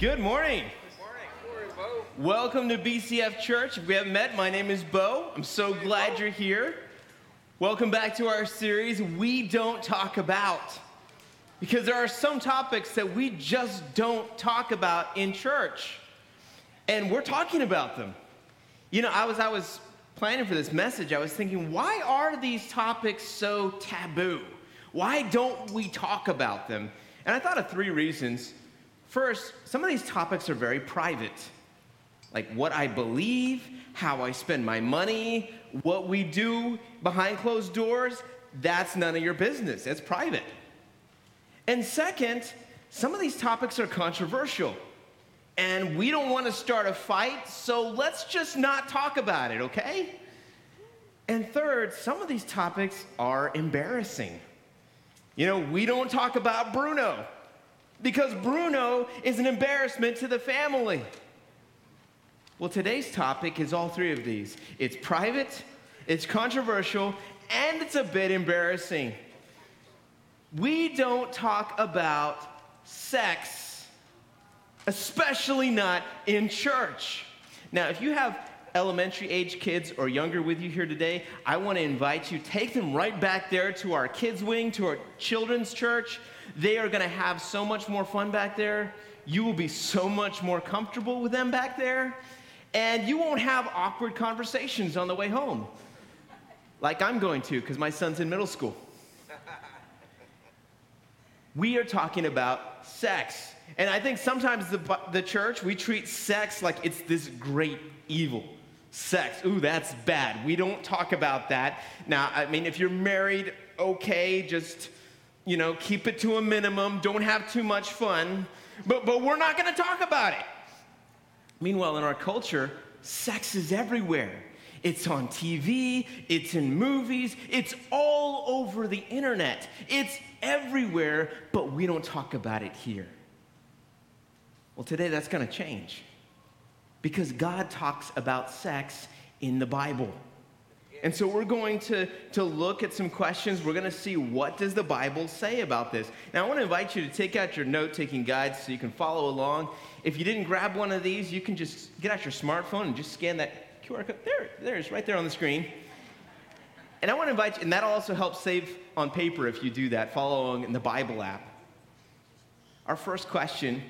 Good morning. Good morning. Morning, Welcome to BCF Church. If we haven't met, my name is Beau. I'm so glad you're here. Welcome back to our series, We Don't Talk About. Because there are some topics that we just don't talk about in church. And we're talking about them. You know, I was I was planning for this message, I was thinking, why are these topics so taboo? Why don't we talk about them? And I thought of three reasons. First, some of these topics are very private. Like what I believe, how I spend my money, what we do behind closed doors, that's none of your business. It's private. And second, some of these topics are controversial and we don't want to start a fight, so let's just not talk about it, okay? And third, some of these topics are embarrassing. You know, we don't talk about Bruno because Bruno is an embarrassment to the family. Well, today's topic is all three of these it's private, it's controversial, and it's a bit embarrassing. We don't talk about sex especially not in church. Now, if you have elementary age kids or younger with you here today, I want to invite you, take them right back there to our kids' wing, to our children's church. They are going to have so much more fun back there. You will be so much more comfortable with them back there. And you won't have awkward conversations on the way home, like I'm going to, because my son's in middle school. We are talking about sex. And I think sometimes the, the church, we treat sex like it's this great evil. Sex, ooh, that's bad. We don't talk about that. Now, I mean, if you're married, okay, just, you know, keep it to a minimum. Don't have too much fun. But, but we're not going to talk about it. Meanwhile, in our culture, sex is everywhere. It's on TV, it's in movies, it's all over the internet. It's everywhere, but we don't talk about it here. Well, today that's going to change because God talks about sex in the Bible. And so we're going to, to look at some questions. We're going to see what does the Bible say about this. Now, I want to invite you to take out your note-taking guides so you can follow along. If you didn't grab one of these, you can just get out your smartphone and just scan that QR code. There, there it is, right there on the screen. And I want to invite you, and that'll also help save on paper if you do that. Follow along in the Bible app. Our first question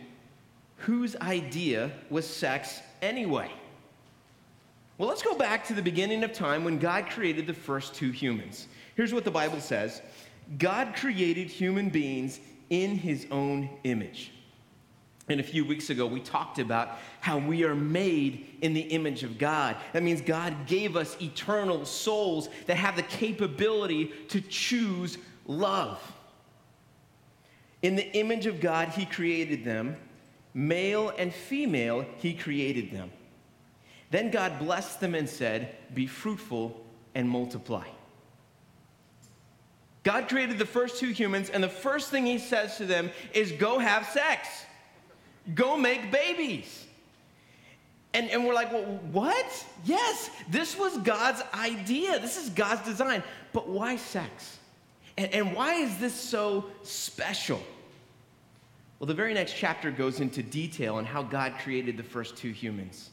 whose idea was sex anyway? Well, let's go back to the beginning of time when God created the first two humans. Here's what the Bible says God created human beings in his own image. And a few weeks ago, we talked about how we are made in the image of God. That means God gave us eternal souls that have the capability to choose love. In the image of God, He created them Male and female, he created them. Then God blessed them and said, Be fruitful and multiply. God created the first two humans, and the first thing he says to them is, Go have sex, go make babies. And, and we're like, well, what? Yes, this was God's idea. This is God's design. But why sex? And, and why is this so special? Well, the very next chapter goes into detail on how God created the first two humans.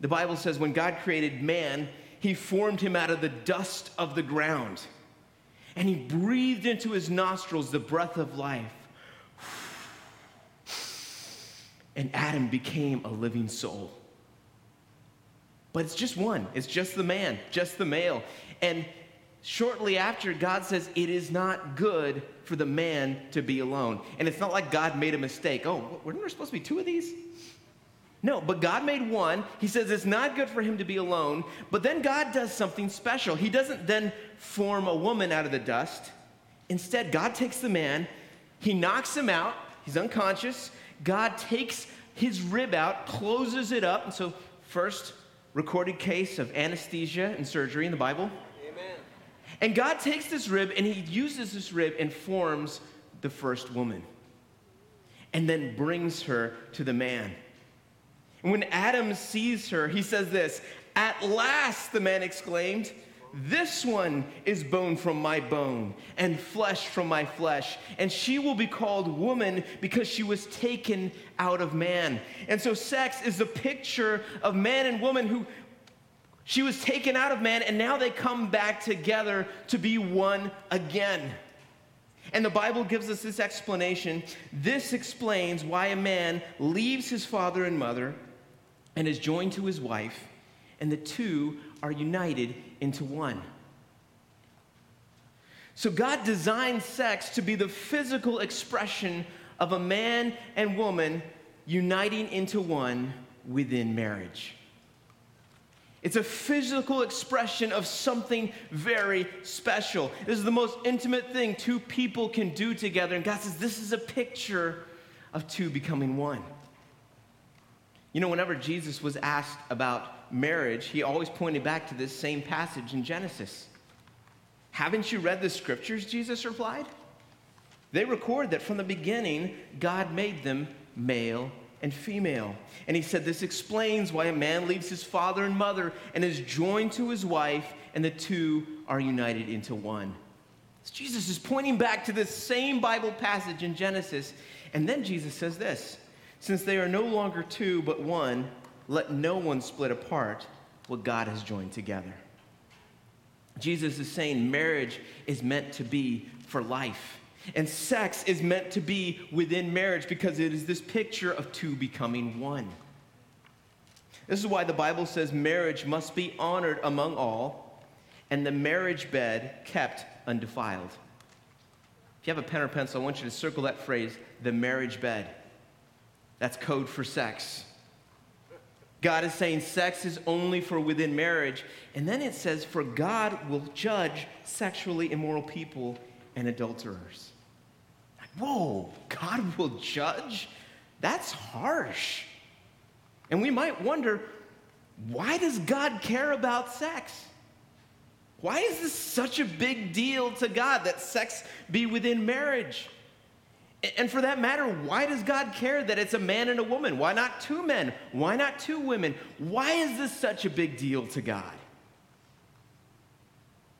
The Bible says when God created man, he formed him out of the dust of the ground, and he breathed into his nostrils the breath of life. And Adam became a living soul. But it's just one, it's just the man, just the male. And shortly after, God says, It is not good for the man to be alone. And it's not like God made a mistake. Oh, weren't there supposed to be two of these? No, but God made one. He says it's not good for him to be alone. But then God does something special. He doesn't then form a woman out of the dust. Instead, God takes the man, he knocks him out, he's unconscious. God takes his rib out, closes it up. And so, first recorded case of anesthesia and surgery in the Bible. And God takes this rib and he uses this rib and forms the first woman and then brings her to the man. And when Adam sees her, he says this At last, the man exclaimed, This one is bone from my bone and flesh from my flesh. And she will be called woman because she was taken out of man. And so, sex is the picture of man and woman who she was taken out of man, and now they come back together to be one again. And the Bible gives us this explanation. This explains why a man leaves his father and mother and is joined to his wife, and the two are united into one. So, God designed sex to be the physical expression of a man and woman uniting into one within marriage. It's a physical expression of something very special. This is the most intimate thing two people can do together. And God says this is a picture of two becoming one. You know, whenever Jesus was asked about marriage, he always pointed back to this same passage in Genesis. Haven't you read the scriptures? Jesus replied. They record that from the beginning, God made them male and female. And he said, This explains why a man leaves his father and mother and is joined to his wife, and the two are united into one. So Jesus is pointing back to this same Bible passage in Genesis. And then Jesus says this Since they are no longer two, but one, let no one split apart what God has joined together. Jesus is saying marriage is meant to be for life. And sex is meant to be within marriage because it is this picture of two becoming one. This is why the Bible says marriage must be honored among all and the marriage bed kept undefiled. If you have a pen or pencil, I want you to circle that phrase, the marriage bed. That's code for sex. God is saying sex is only for within marriage. And then it says, for God will judge sexually immoral people and adulterers whoa, God will judge? That's harsh. And we might wonder why does God care about sex? Why is this such a big deal to God that sex be within marriage? And for that matter, why does God care that it's a man and a woman? Why not two men? Why not two women? Why is this such a big deal to God?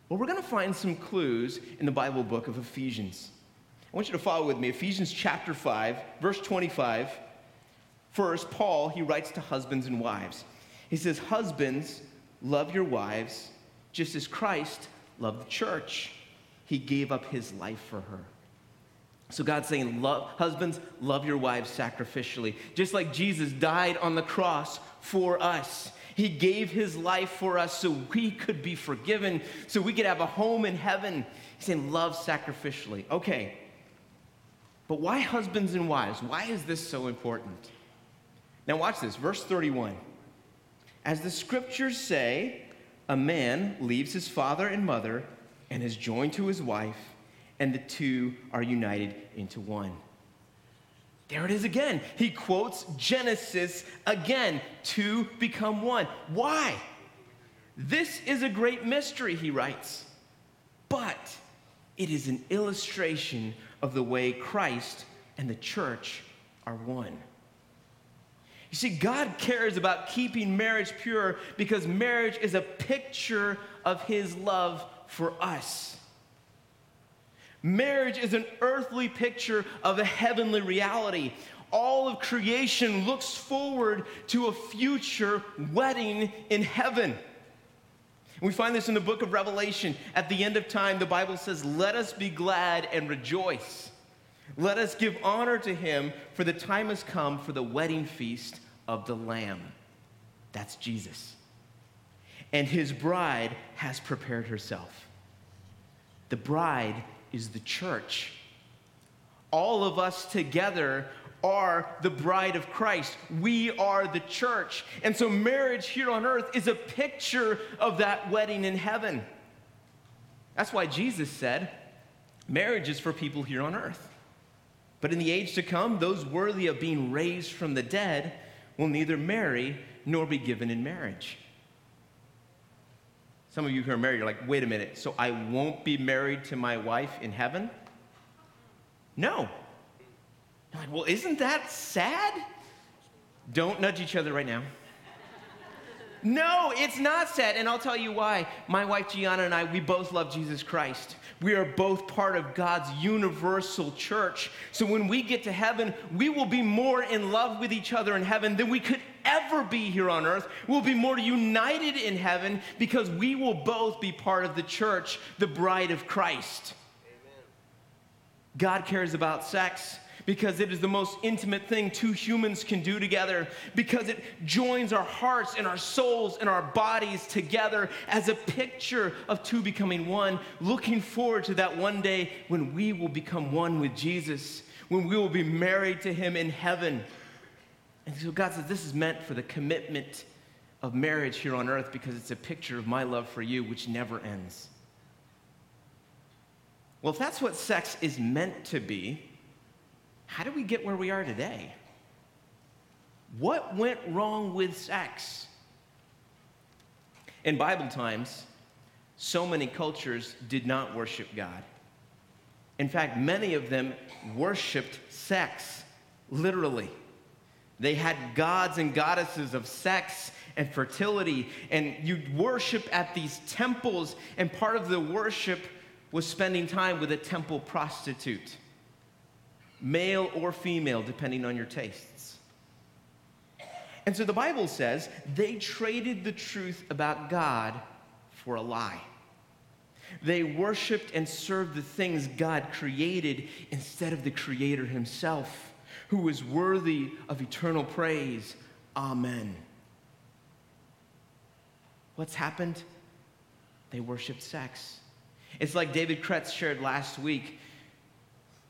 Well, we're going to find some clues in the Bible book of Ephesians. I want you to follow with me. Ephesians chapter 5, verse 25. First, Paul, he writes to husbands and wives. He says, Husbands, love your wives, just as Christ loved the church. He gave up his life for her. So God's saying, love, husbands, love your wives sacrificially. Just like Jesus died on the cross for us. He gave his life for us so we could be forgiven, so we could have a home in heaven. He's saying, love sacrificially. Okay, but why husbands and wives? Why is this so important? Now, watch this, verse 31. As the scriptures say, a man leaves his father and mother and is joined to his wife, and the two are united into one. There it is again. He quotes Genesis again to become one. Why? This is a great mystery, he writes, but it is an illustration of the way Christ and the church are one. You see, God cares about keeping marriage pure because marriage is a picture of His love for us. Marriage is an earthly picture of a heavenly reality. All of creation looks forward to a future wedding in heaven. We find this in the book of Revelation. At the end of time, the Bible says, Let us be glad and rejoice. Let us give honor to him, for the time has come for the wedding feast of the Lamb. That's Jesus. And his bride has prepared herself. The bride is the church. All of us together are the bride of Christ. We are the church. And so, marriage here on earth is a picture of that wedding in heaven. That's why Jesus said, marriage is for people here on earth. But in the age to come, those worthy of being raised from the dead will neither marry nor be given in marriage. Some of you who are married, you're like, wait a minute, so I won't be married to my wife in heaven? No, you're like, well, isn't that sad? Don't nudge each other right now. No, it's not sad. And I'll tell you why. My wife Gianna and I, we both love Jesus Christ. We are both part of God's universal church. So when we get to heaven, we will be more in love with each other in heaven than we could ever be here on earth. We'll be more united in heaven because we will both be part of the church, the bride of Christ. Amen. God cares about sex because it is the most intimate thing two humans can do together, because it joins our hearts and our souls and our bodies together as a picture of two becoming one, looking forward to that one day when we will become one with Jesus, when we will be married to Him in heaven. And so God says this is meant for the commitment of marriage here on earth because it's a picture of my love for you, which never ends. Well, if that's what sex is meant to be, how do we get where we are today? What went wrong with sex? In Bible times, so many cultures did not worship God. In fact, many of them worshiped sex, literally. They had gods and goddesses of sex and fertility, and you'd worship at these temples, and part of the worship was spending time with a temple prostitute male or female, depending on your tastes. And so the Bible says they traded the truth about God for a lie. They worshiped and served the things God created instead of the Creator Himself, who is worthy of eternal praise. Amen. What's happened? They worshiped sex. It's like David Kretz shared last week.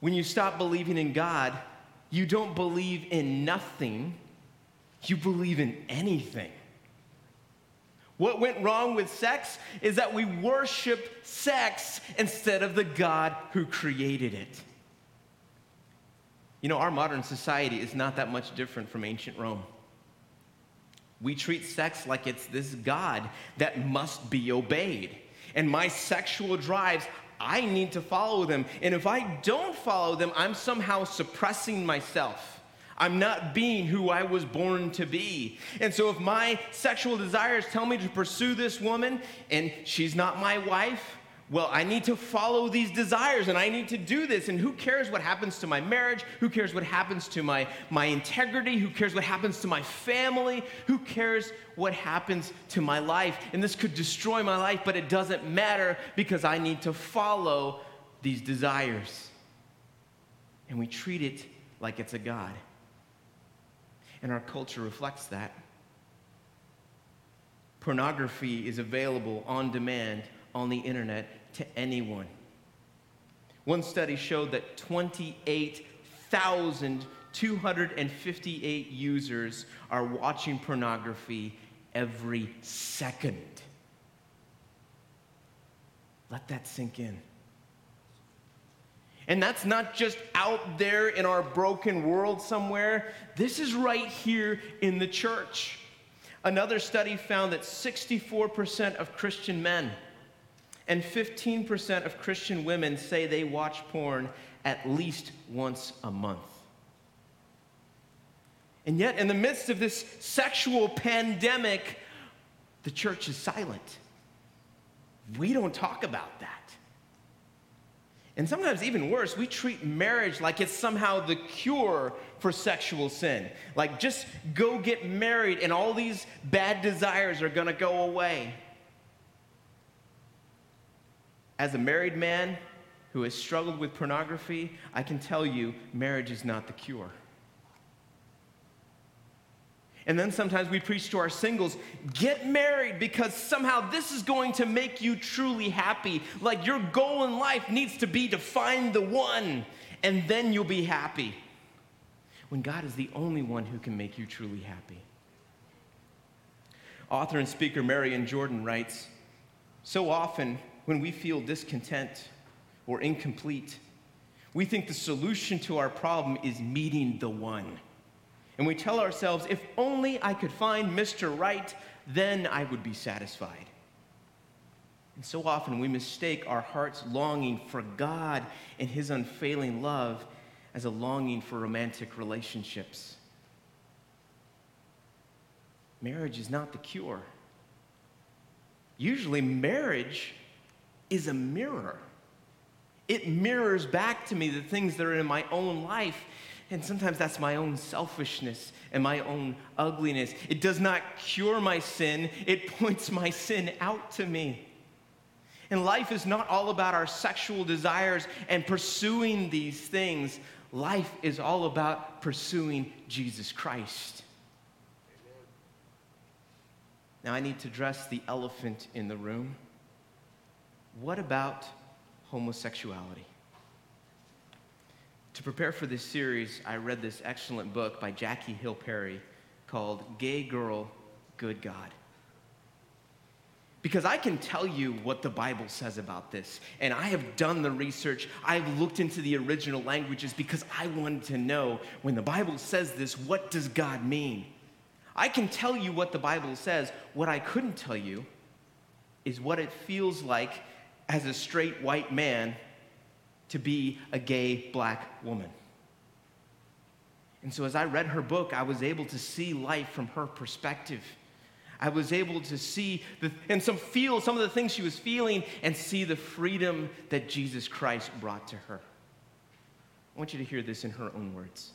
When you stop believing in God, you don't believe in nothing, you believe in anything. What went wrong with sex is that we worship sex instead of the God who created it. You know, our modern society is not that much different from ancient Rome. We treat sex like it's this God that must be obeyed. And my sexual drives, I need to follow them. And if I don't follow them, I'm somehow suppressing myself. I'm not being who I was born to be. And so if my sexual desires tell me to pursue this woman and she's not my wife, well, I need to follow these desires and I need to do this. And who cares what happens to my marriage? Who cares what happens to my, my integrity? Who cares what happens to my family? Who cares what happens to my life? And this could destroy my life, but it doesn't matter because I need to follow these desires. And we treat it like it's a God. And our culture reflects that. Pornography is available on demand on the internet to anyone. One study showed that 28,258 users are watching pornography every second. Let that sink in. And that's not just out there in our broken world somewhere. This is right here in the church. Another study found that 64% of Christian men and 15% of Christian women say they watch porn at least once a month. And yet, in the midst of this sexual pandemic, the church is silent. We don't talk about that. And sometimes, even worse, we treat marriage like it's somehow the cure for sexual sin. Like, just go get married, and all these bad desires are gonna go away. As a married man who has struggled with pornography, I can tell you marriage is not the cure. And then sometimes we preach to our singles get married because somehow this is going to make you truly happy. Like your goal in life needs to be to find the one, and then you'll be happy. When God is the only one who can make you truly happy. Author and speaker Marian Jordan writes So often, when we feel discontent or incomplete, we think the solution to our problem is meeting the one. And we tell ourselves, if only I could find Mr. Right, then I would be satisfied. And so often we mistake our heart's longing for God and His unfailing love as a longing for romantic relationships. Marriage is not the cure. Usually, marriage is a mirror. It mirrors back to me the things that are in my own life. And sometimes that's my own selfishness and my own ugliness. It does not cure my sin, it points my sin out to me. And life is not all about our sexual desires and pursuing these things. Life is all about pursuing Jesus Christ. Now, I need to address the elephant in the room. What about homosexuality? To prepare for this series, I read this excellent book by Jackie Hill Perry called Gay Girl, Good God. Because I can tell you what the Bible says about this. And I have done the research. I've looked into the original languages because I wanted to know when the Bible says this, what does God mean? I can tell you what the Bible says. What I couldn't tell you is what it feels like as a straight white man to be a gay black woman. And so, as I read her book, I was able to see life from her perspective. I was able to see the, and some feel some of the things she was feeling and see the freedom that Jesus Christ brought to her. I want you to hear this in her own words.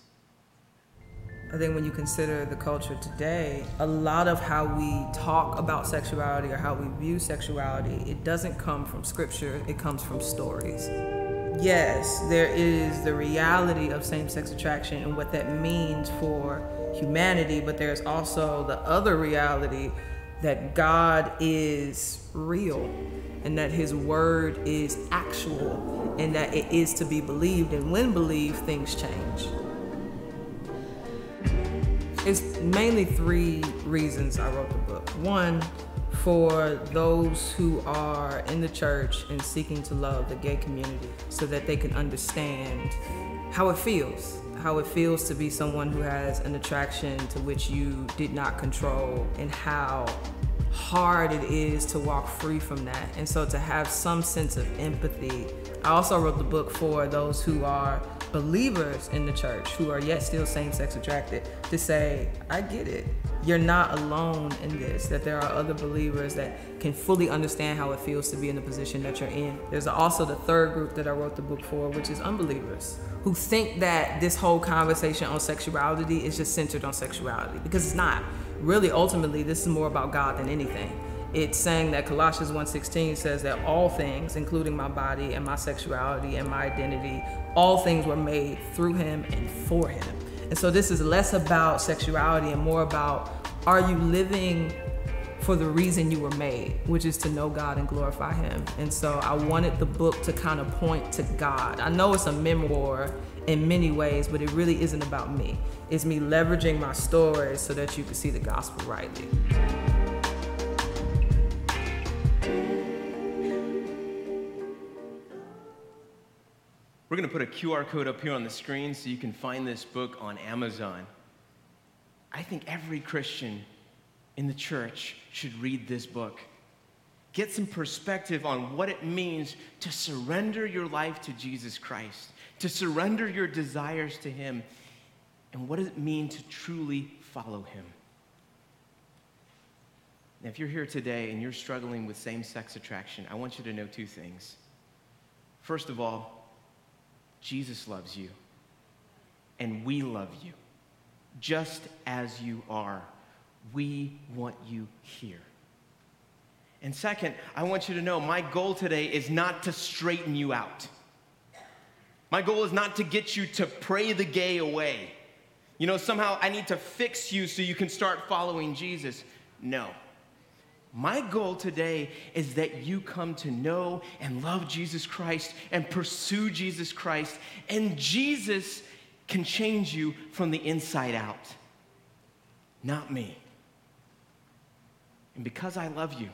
I think when you consider the culture today, a lot of how we talk about sexuality or how we view sexuality, it doesn't come from scripture, it comes from stories. Yes, there is the reality of same sex attraction and what that means for humanity, but there's also the other reality that God is real and that his word is actual and that it is to be believed. And when believed, things change. It's mainly three reasons I wrote the book. One, for those who are in the church and seeking to love the gay community so that they can understand how it feels how it feels to be someone who has an attraction to which you did not control and how hard it is to walk free from that. And so to have some sense of empathy. I also wrote the book for those who are believers in the church who are yet still same sex attracted to say, I get it. You're not alone in this, that there are other believers that can fully understand how it feels to be in the position that you're in. There's also the third group that I wrote the book for, which is unbelievers who think that this whole conversation on sexuality is just centered on sexuality because it's not. Really, ultimately, this is more about God than anything it's saying that Colossians 1:16 says that all things, including my body and my sexuality and my identity, all things were made through him and for him. And so this is less about sexuality and more about are you living for the reason you were made, which is to know God and glorify him. And so I wanted the book to kind of point to God. I know it's a memoir in many ways, but it really isn't about me. It's me leveraging my stories so that you can see the gospel rightly. We're going to put a QR code up here on the screen so you can find this book on Amazon. I think every Christian in the church should read this book. Get some perspective on what it means to surrender your life to Jesus Christ, to surrender your desires to Him, and what does it mean to truly follow Him. Now, if you're here today and you're struggling with same sex attraction, I want you to know two things. First of all, Jesus loves you, and we love you just as you are. We want you here. And second, I want you to know my goal today is not to straighten you out. My goal is not to get you to pray the gay away. You know, somehow I need to fix you so you can start following Jesus. No. My goal today is that you come to know and love Jesus Christ and pursue Jesus Christ, and Jesus can change you from the inside out, not me. And because I love you,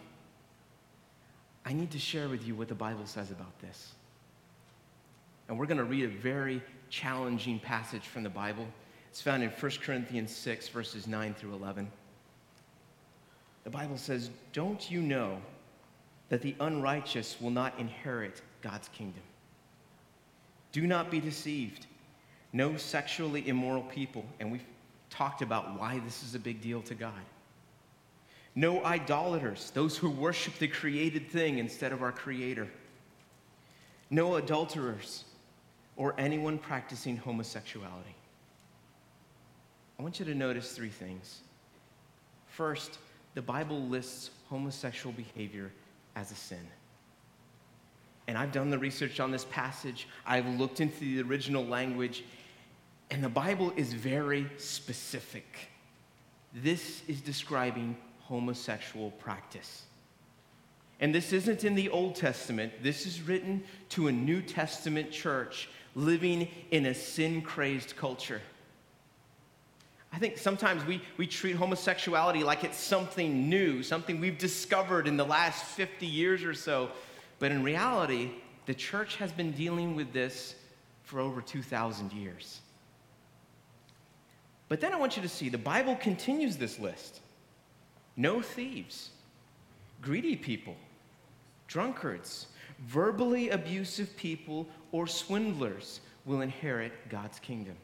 I need to share with you what the Bible says about this. And we're going to read a very challenging passage from the Bible. It's found in 1 Corinthians 6, verses 9 through 11. The Bible says, Don't you know that the unrighteous will not inherit God's kingdom? Do not be deceived. No sexually immoral people, and we've talked about why this is a big deal to God. No idolaters, those who worship the created thing instead of our Creator. No adulterers or anyone practicing homosexuality. I want you to notice three things. First, the Bible lists homosexual behavior as a sin. And I've done the research on this passage, I've looked into the original language, and the Bible is very specific. This is describing homosexual practice. And this isn't in the Old Testament, this is written to a New Testament church living in a sin crazed culture. I think sometimes we, we treat homosexuality like it's something new, something we've discovered in the last 50 years or so. But in reality, the church has been dealing with this for over 2,000 years. But then I want you to see the Bible continues this list no thieves, greedy people, drunkards, verbally abusive people, or swindlers will inherit God's kingdom.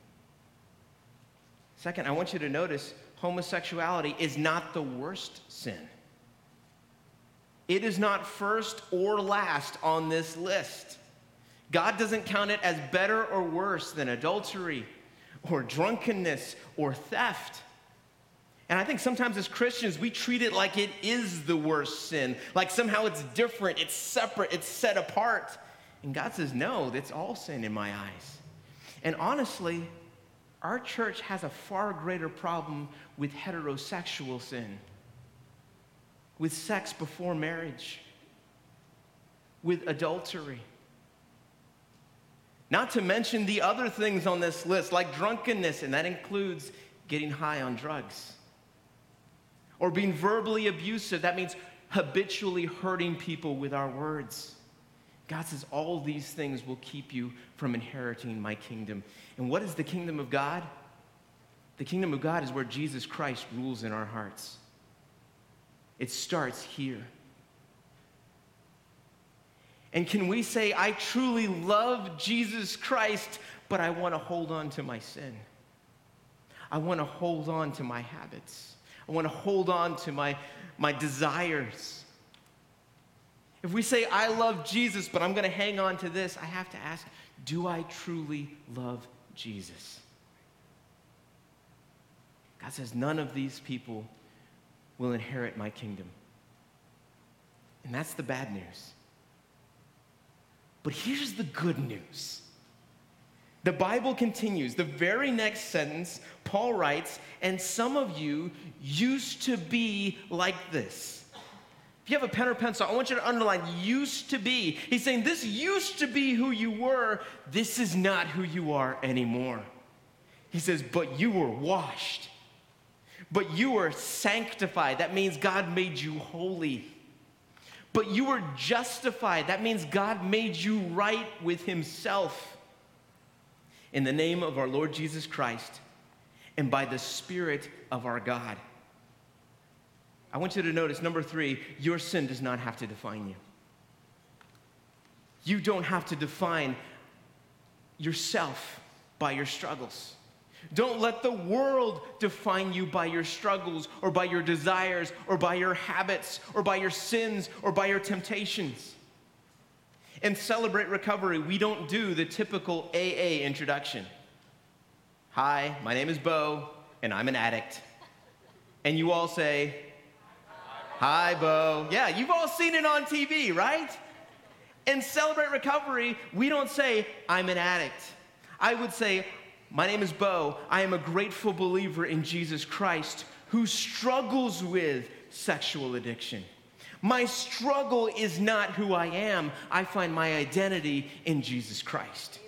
Second, I want you to notice homosexuality is not the worst sin. It is not first or last on this list. God doesn't count it as better or worse than adultery or drunkenness or theft. And I think sometimes as Christians, we treat it like it is the worst sin, like somehow it's different, it's separate, it's set apart. And God says, no, that's all sin in my eyes. And honestly, our church has a far greater problem with heterosexual sin, with sex before marriage, with adultery. Not to mention the other things on this list, like drunkenness, and that includes getting high on drugs. Or being verbally abusive, that means habitually hurting people with our words. God says, All these things will keep you from inheriting my kingdom. And what is the kingdom of God? The kingdom of God is where Jesus Christ rules in our hearts. It starts here. And can we say, I truly love Jesus Christ, but I want to hold on to my sin? I want to hold on to my habits. I want to hold on to my, my desires. If we say, I love Jesus, but I'm going to hang on to this, I have to ask, do I truly love Jesus? God says, none of these people will inherit my kingdom. And that's the bad news. But here's the good news. The Bible continues. The very next sentence, Paul writes, and some of you used to be like this. If you have a pen or pencil, I want you to underline used to be. He's saying this used to be who you were. This is not who you are anymore. He says, but you were washed. But you were sanctified. That means God made you holy but you were justified. That means God made you right with Himself in the name of our Lord Jesus Christ and by the Spirit of our God. I want you to notice number three, your sin does not have to define you. You don't have to define yourself by your struggles. Don't let the world define you by your struggles or by your desires or by your habits or by your sins or by your temptations. In Celebrate Recovery, we don't do the typical AA introduction. Hi, my name is Beau, and I'm an addict. And you all say, Hi, Beau. Yeah, you've all seen it on TV, right? In Celebrate Recovery, we don't say, I'm an addict. I would say, my name is Beau. I am a grateful believer in Jesus Christ who struggles with sexual addiction. My struggle is not who I am. I find my identity in Jesus Christ.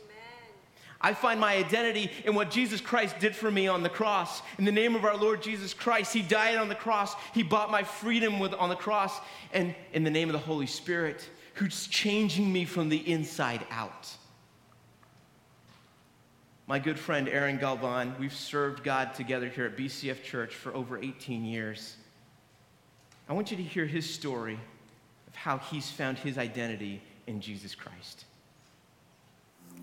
I find my identity in what Jesus Christ did for me on the cross. In the name of our Lord Jesus Christ, He died on the cross. He bought my freedom with, on the cross. And in the name of the Holy Spirit, who's changing me from the inside out my good friend Aaron Galvan. We've served God together here at BCF Church for over 18 years. I want you to hear his story of how he's found his identity in Jesus Christ.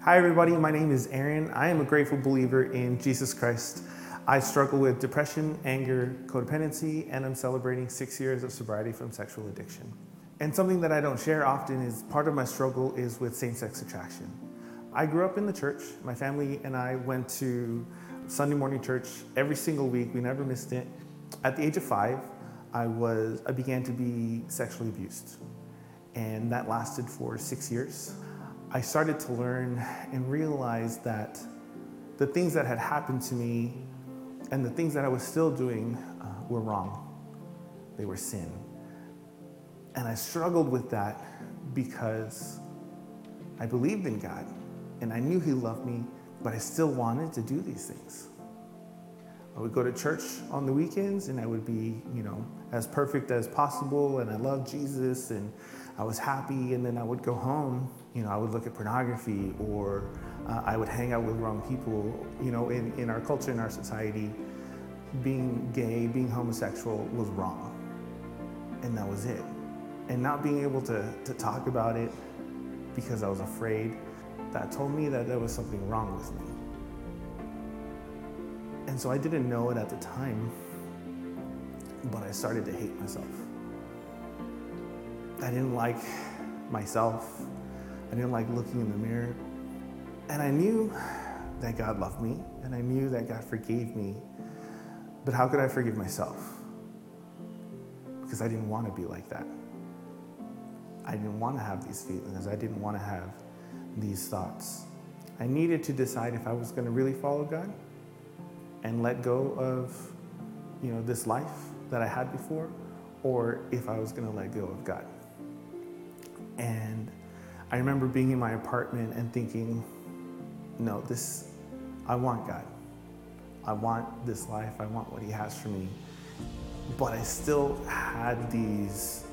Hi, everybody. My name is Aaron. I am a grateful believer in Jesus Christ. I struggle with depression, anger, codependency, and I'm celebrating six years of sobriety from sexual addiction. And something that I don't share often is part of my struggle is with same sex attraction. I grew up in the church. My family and I went to Sunday morning church every single week. We never missed it. At the age of five, I was I began to be sexually abused. And that lasted for six years. I started to learn and realize that the things that had happened to me and the things that I was still doing uh, were wrong. They were sin. And I struggled with that because I believed in God and I knew He loved me, but I still wanted to do these things. I would go to church on the weekends and I would be, you know, as perfect as possible and I loved Jesus and I was happy and then I would go home, you know, I would look at pornography or uh, I would hang out with wrong people. You know, in, in our culture, in our society, being gay, being homosexual was wrong. And that was it. And not being able to, to talk about it because I was afraid, that told me that there was something wrong with me. And so I didn't know it at the time, but I started to hate myself. I didn't like myself. I didn't like looking in the mirror. And I knew that God loved me, and I knew that God forgave me. But how could I forgive myself? Because I didn't want to be like that. I didn't want to have these feelings. I didn't want to have these thoughts. I needed to decide if I was going to really follow God and let go of, you know, this life that I had before, or if I was going to let go of God. And I remember being in my apartment and thinking, no, this, I want God. I want this life. I want what He has for me. But I still had these,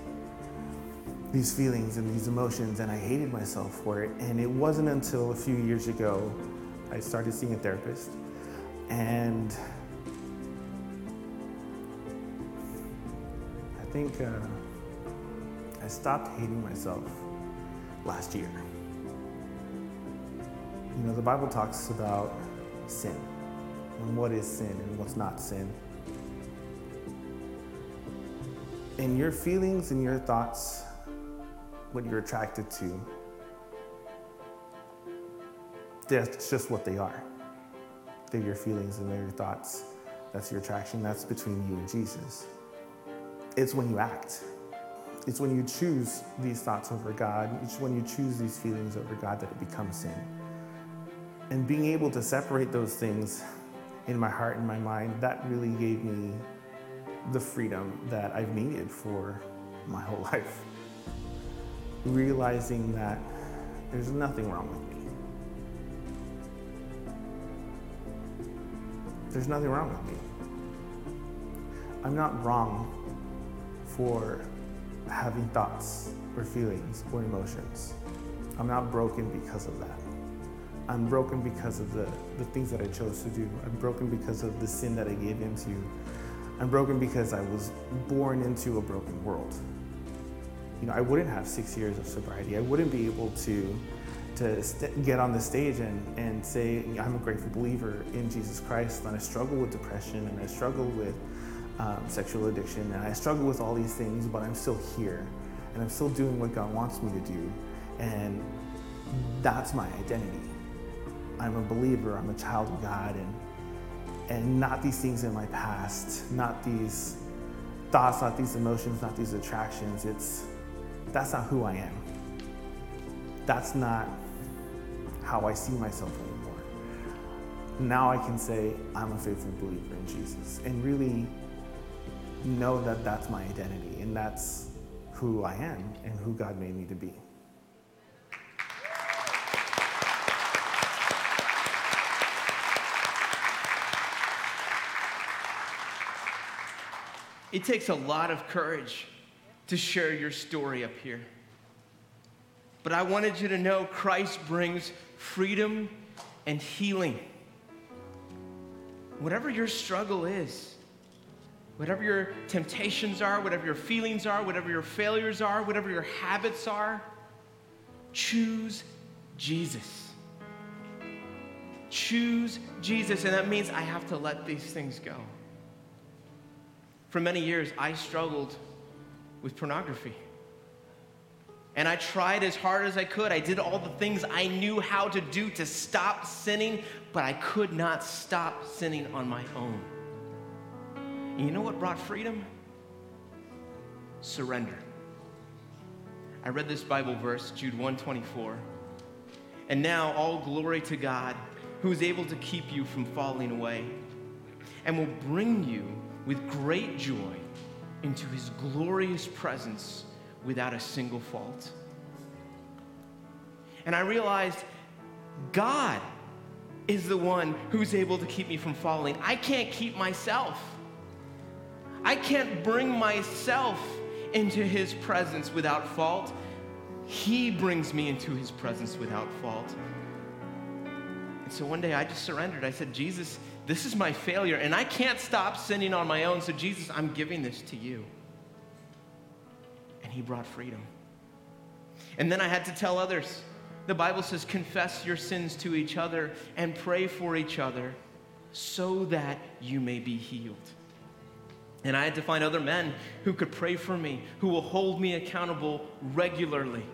these feelings and these emotions, and I hated myself for it. And it wasn't until a few years ago I started seeing a therapist. And I think uh, stopped hating myself last year. You know, the Bible talks about sin and what is sin and what's not sin. And your feelings and your thoughts, what you're attracted to, that's just what they are. They're your feelings and they're your thoughts. That's your attraction. That's between you and Jesus. It's when you act. It's when you choose these thoughts over God. It's when you choose these feelings over God that it becomes sin. And being able to separate those things in my heart and my mind, that really gave me the freedom that I've needed for my whole life. Realizing that there's nothing wrong with me. There's nothing wrong with me. I'm not wrong for having thoughts or feelings or emotions. I'm not broken because of that. I'm broken because of the, the things that I chose to do. I'm broken because of the sin that I gave into. I'm broken because I was born into a broken world. You know, I wouldn't have six years of sobriety. I wouldn't be able to, to st- get on the stage and, and say, I'm a grateful believer in Jesus Christ, and I struggle with depression, and I struggle with um, sexual addiction, and I struggle with all these things, but I'm still here, and I'm still doing what God wants me to do. And that's my identity. I'm a believer, I'm a child of God, and, and not these things in my past, not these thoughts, not these emotions, not these attractions. It's that's not who I am. That's not how I see myself anymore. Now I can say I'm a faithful believer in Jesus and really know that that's my identity and that's who I am and who God made me to be. It takes a lot of courage to share your story up here. But I wanted you to know Christ brings freedom and healing. Whatever your struggle is, whatever your temptations are, whatever your feelings are, whatever your failures are, whatever your habits are, choose Jesus. Choose Jesus, and that means I have to let these things go. For many years, I struggled with pornography. And I tried as hard as I could. I did all the things I knew how to do to stop sinning, but I could not stop sinning on my own. And you know what brought freedom? Surrender. I read this Bible verse, Jude 124. And now all glory to God, who is able to keep you from falling away, and will bring you with great joy into his glorious presence without a single fault. And I realized God is the one who's able to keep me from falling. I can't keep myself. I can't bring myself into his presence without fault. He brings me into his presence without fault. And so one day I just surrendered. I said, Jesus, this is my failure, and I can't stop sinning on my own. So, Jesus, I'm giving this to you and he brought freedom. And then I had to tell others. The Bible says, confess your sins to each other and pray for each other so that you may be healed. And I had to find other men who could pray for me, who will hold me accountable regularly.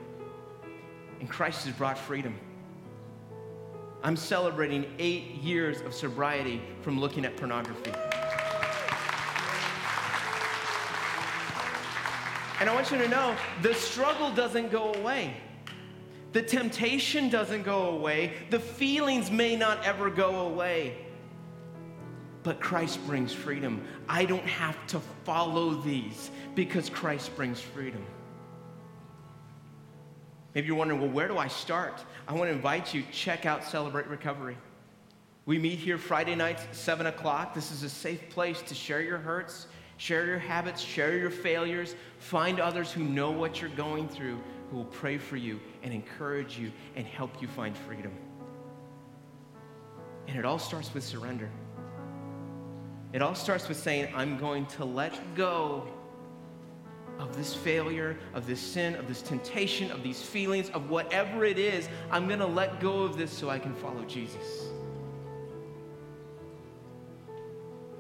And Christ has brought freedom. I'm celebrating eight years of sobriety from looking at pornography. And I want you to know the struggle doesn't go away. The temptation doesn't go away. The feelings may not ever go away. But Christ brings freedom. I don't have to follow these because Christ brings freedom. Maybe you're wondering, well, where do I start? I want to invite you, check out Celebrate Recovery. We meet here Friday nights, 7 o'clock. This is a safe place to share your hurts, Share your habits, share your failures. Find others who know what you're going through, who will pray for you and encourage you and help you find freedom. And it all starts with surrender. It all starts with saying, I'm going to let go of this failure, of this sin, of this temptation, of these feelings, of whatever it is. I'm going to let go of this so I can follow Jesus.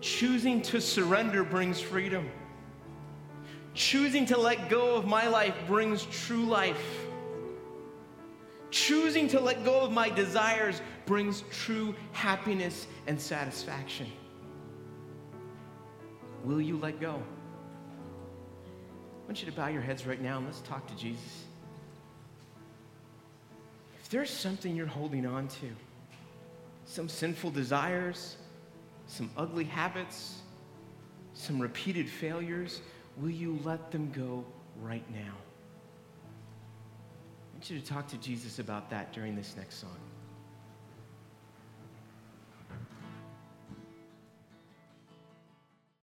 Choosing to surrender brings freedom. Choosing to let go of my life brings true life. Choosing to let go of my desires brings true happiness and satisfaction. Will you let go? I want you to bow your heads right now and let's talk to Jesus. If there's something you're holding on to, some sinful desires, some ugly habits, some repeated failures, will you let them go right now? I want you to talk to Jesus about that during this next song.